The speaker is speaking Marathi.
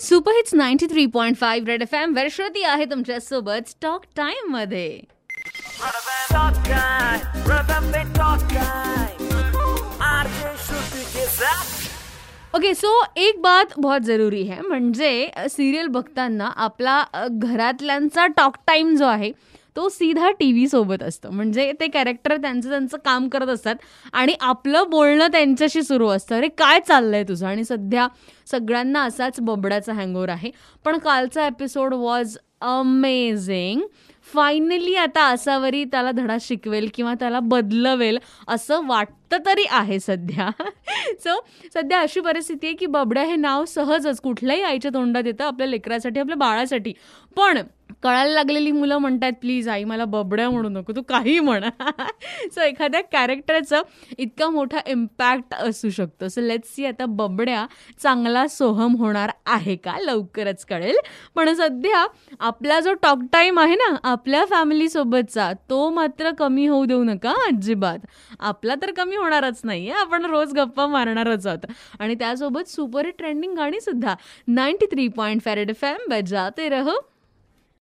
Superhits ninety three point five red F M वर्षवती आहे तुमच्यासोबत स्टॉक टाइममध्ये Talk time, remember okay so एक बात बहुत जरूरी है म्हणजे सिरियल बघताना आपला घरातल्यांचा टॉक टाइम जो आहे तो सीधा टी व्ही सोबत असतं. म्हणजे ते कॅरेक्टर त्यांचं त्यांचं काम करत असतात आणि आपलं बोलणं त्यांच्याशी सुरू असतं. अरे काय चाललंय तुझं? आणि सध्या सगळ्यांना असाच बबडाचा हँगओवर आहे. पण कालचा एपिसोड वॉज अमेझिंग फायनली आता असावरी त्याला धडा शिकवेल किंवा त्याला बदलवेल असं वाटतं तरी आहे सध्या. सो सध्या अशी परिस्थिती आहे की बबड्या हे नाव सहजच कुठल्याही आईच्या तोंडात येतं आपल्या लेकरासाठी आपल्या बाळासाठी. पण कळायला लागलेली मुलं म्हणतात प्लीज आई मला बबड्या म्हणू नको तू काही म्हण. सो एखाद्या कॅरेक्टरचं इतका मोठा इम्पॅक्ट असू शकतो. सो लेट्स सी आता बबड्या चांगला सोहम होणार आहे का? लवकरच कळेल. पण सध्या आपला जो टॉक टाईम आहे ना आपल्या फॅमिलीसोबतचा तो मात्र कमी होऊ देऊ नका अजिबात. आपला तर कमी होणारच नाही आपण रोज गप्पा मारणारच आहोत. आणि त्यासोबत सुपर ट्रेंडिंग गाणी सुद्धा. Ninety three point farad FM बजाते रहो.